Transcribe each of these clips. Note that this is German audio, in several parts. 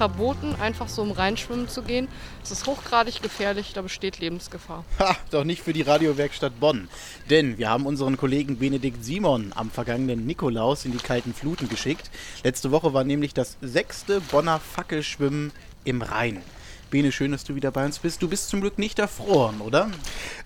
verboten, einfach so im Rheinschwimmen zu gehen. Es ist hochgradig gefährlich, da besteht Lebensgefahr. Ha, doch nicht für die Radiowerkstatt Bonn. Denn wir haben unseren Kollegen Benedikt Simon am vergangenen Nikolaus in die kalten Fluten geschickt. Letzte Woche war nämlich das sechste Bonner Fackelschwimmen im Rhein. Bene, schön, dass du wieder bei uns bist. Du bist zum Glück nicht erfroren, oder?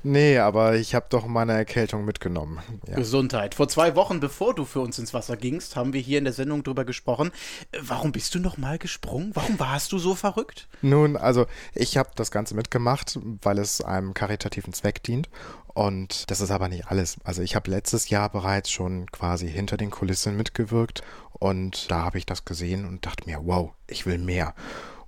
Nee, aber ich habe doch meine Erkältung mitgenommen. Ja. Gesundheit. Vor zwei Wochen, bevor du für uns ins Wasser gingst, haben wir hier in der Sendung drüber gesprochen. Äh, Warum bist du noch mal gesprungen? Warum warst du so verrückt? Nun, also ich habe das Ganze mitgemacht, weil es einem karitativen Zweck dient. Und das ist aber nicht alles. Also ich habe letztes Jahr bereits schon quasi hinter den Kulissen mitgewirkt und da habe ich das gesehen und dachte mir, wow, ich will mehr.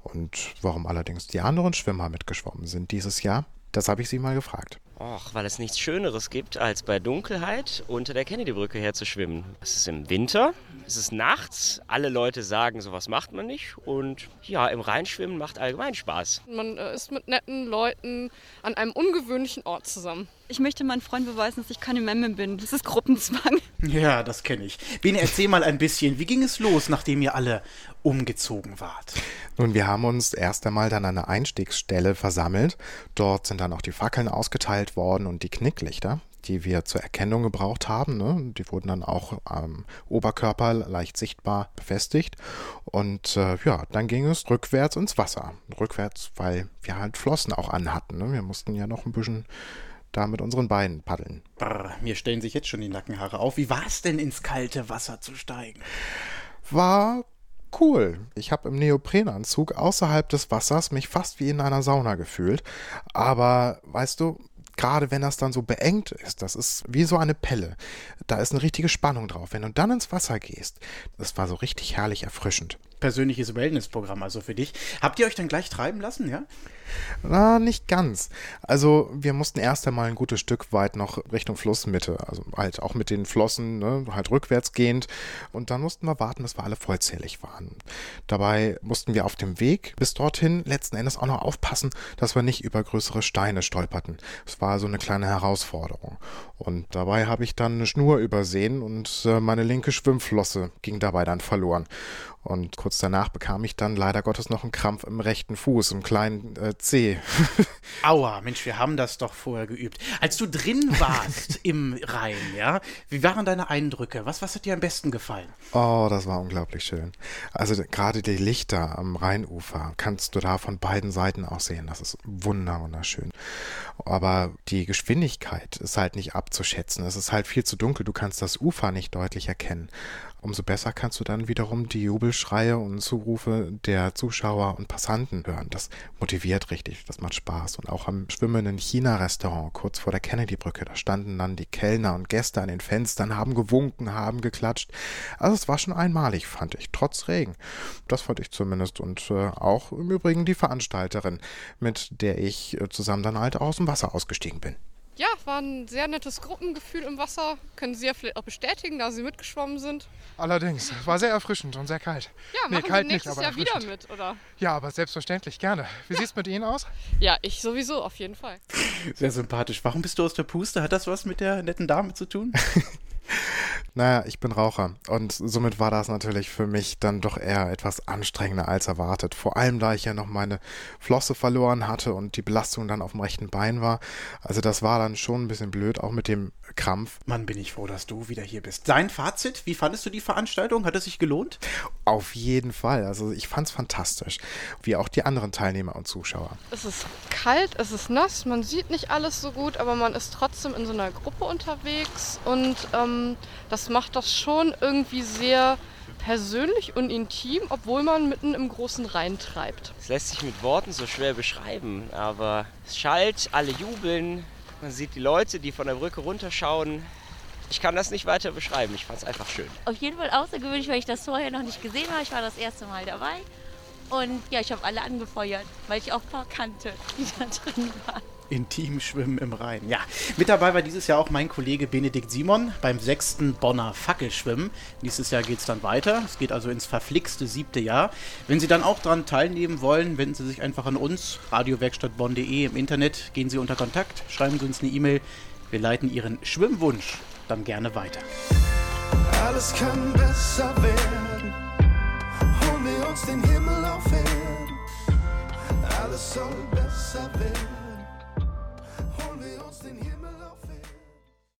Und warum allerdings die anderen Schwimmer mitgeschwommen sind dieses Jahr, das habe ich sie mal gefragt. Och, weil es nichts Schöneres gibt, als bei Dunkelheit unter der Kennedy-Brücke herzuschwimmen. Es ist im Winter, es ist nachts, alle Leute sagen, sowas macht man nicht. Und ja, im Rheinschwimmen macht allgemein Spaß. Man äh, ist mit netten Leuten an einem ungewöhnlichen Ort zusammen. Ich möchte meinen Freund beweisen, dass ich keine Memme bin. Das ist Gruppenzwang. Ja, das kenne ich. Bene, erzähl mal ein bisschen, wie ging es los, nachdem ihr alle umgezogen wart? Nun, wir haben uns erst einmal dann an einer Einstiegsstelle versammelt. Dort sind dann auch die Fackeln ausgeteilt worden und die Knicklichter, die wir zur Erkennung gebraucht haben. Ne? Die wurden dann auch am Oberkörper leicht sichtbar befestigt. Und äh, ja, dann ging es rückwärts ins Wasser. Rückwärts, weil wir halt Flossen auch anhatten. Ne? Wir mussten ja noch ein bisschen da mit unseren Beinen paddeln. Brr, mir stellen sich jetzt schon die Nackenhaare auf. Wie war es denn, ins kalte Wasser zu steigen? war cool. Ich habe im Neoprenanzug außerhalb des Wassers mich fast wie in einer Sauna gefühlt. Aber weißt du, gerade wenn das dann so beengt ist, das ist wie so eine Pelle. Da ist eine richtige Spannung drauf. Wenn du dann ins Wasser gehst, das war so richtig herrlich erfrischend. Persönliches Wellnessprogramm also für dich. Habt ihr euch dann gleich treiben lassen, ja? Na, nicht ganz. Also wir mussten erst einmal ein gutes Stück weit noch Richtung Flussmitte, also halt auch mit den Flossen, ne, halt rückwärts gehend. Und dann mussten wir warten, bis wir alle vollzählig waren. Dabei mussten wir auf dem Weg bis dorthin letzten Endes auch noch aufpassen, dass wir nicht über größere Steine stolperten. Es war so eine kleine Herausforderung. Und dabei habe ich dann eine Schnur übersehen und äh, meine linke Schwimmflosse ging dabei dann verloren. Und kurz danach bekam ich dann leider Gottes noch einen Krampf im rechten Fuß, im kleinen äh, Zeh. Aua, Mensch, wir haben das doch vorher geübt. Als du drin warst im Rhein, ja, wie waren deine Eindrücke? Was, was hat dir am besten gefallen? Oh, das war unglaublich schön. Also gerade die Lichter am Rheinufer kannst du da von beiden Seiten auch sehen. Das ist wunder wunderschön. Aber die Geschwindigkeit ist halt nicht abzuschätzen. Es ist halt viel zu dunkel. Du kannst das Ufer nicht deutlich erkennen. Umso besser kannst du dann wiederum die Jubelschreie und Zurufe der Zuschauer und Passanten hören. Das motiviert richtig, das macht Spaß. Und auch am schwimmenden China-Restaurant kurz vor der Kennedy-Brücke, da standen dann die Kellner und Gäste an den Fenstern, haben gewunken, haben geklatscht. Also es war schon einmalig, fand ich, trotz Regen. Das fand ich zumindest. Und äh, auch im Übrigen die Veranstalterin, mit der ich äh, zusammen dann halt aus dem Wasser ausgestiegen bin. Ja, war ein sehr nettes Gruppengefühl im Wasser. Können Sie ja vielleicht auch bestätigen, da Sie mitgeschwommen sind. Allerdings, war sehr erfrischend und sehr kalt. Ja, Nee, machen kalt Sie nicht, nächstes aber Jahr wieder mit, oder? Ja, aber selbstverständlich, gerne. Wie sieht's mit Ihnen aus? Ja, ich sowieso, auf jeden Fall. Sehr sympathisch. Warum bist du aus der Puste? Hat das was mit der netten Dame zu tun? Naja, ich bin Raucher und somit war das natürlich für mich dann doch eher etwas anstrengender als erwartet. Vor allem, da ich ja noch meine Flosse verloren hatte und die Belastung dann auf dem rechten Bein war. Also das war dann schon ein bisschen blöd, auch mit dem Krampf. Mann, bin ich froh, dass du wieder hier bist. Dein Fazit, wie fandest du die Veranstaltung? Hat es sich gelohnt? Auf jeden Fall. Also ich fand's fantastisch. Wie auch die anderen Teilnehmer und Zuschauer. Es ist kalt, es ist nass, man sieht nicht alles so gut, aber man ist trotzdem in so einer Gruppe unterwegs und ähm, das macht das schon irgendwie sehr persönlich und intim, obwohl man mitten im großen Rhein treibt. Es lässt sich mit Worten so schwer beschreiben, aber es schallt, alle jubeln, man sieht die Leute, die von der Brücke runterschauen. Ich kann das nicht weiter beschreiben, ich fand es einfach schön. Auf jeden Fall außergewöhnlich, weil ich das vorher noch nicht gesehen habe. Ich war das erste Mal dabei. Und ja, ich habe alle angefeuert, weil ich auch ein paar kannte, die da drin waren. Intimschwimmen im Rhein. Ja, mit dabei war dieses Jahr auch mein Kollege Benedikt Simon beim sechsten Bonner Fackelschwimmen. Nächstes Jahr geht es dann weiter. Es geht also ins verflixte siebte Jahr. Wenn Sie dann auch daran teilnehmen wollen, wenden Sie sich einfach an uns, radiowerkstattbonn.de im Internet. Gehen Sie unter Kontakt, schreiben Sie uns eine E-Mail. Wir leiten Ihren Schwimmwunsch dann gerne weiter. Alles kann besser werden. Holen wir uns den Himmel auf Erden. Alles soll besser werden. love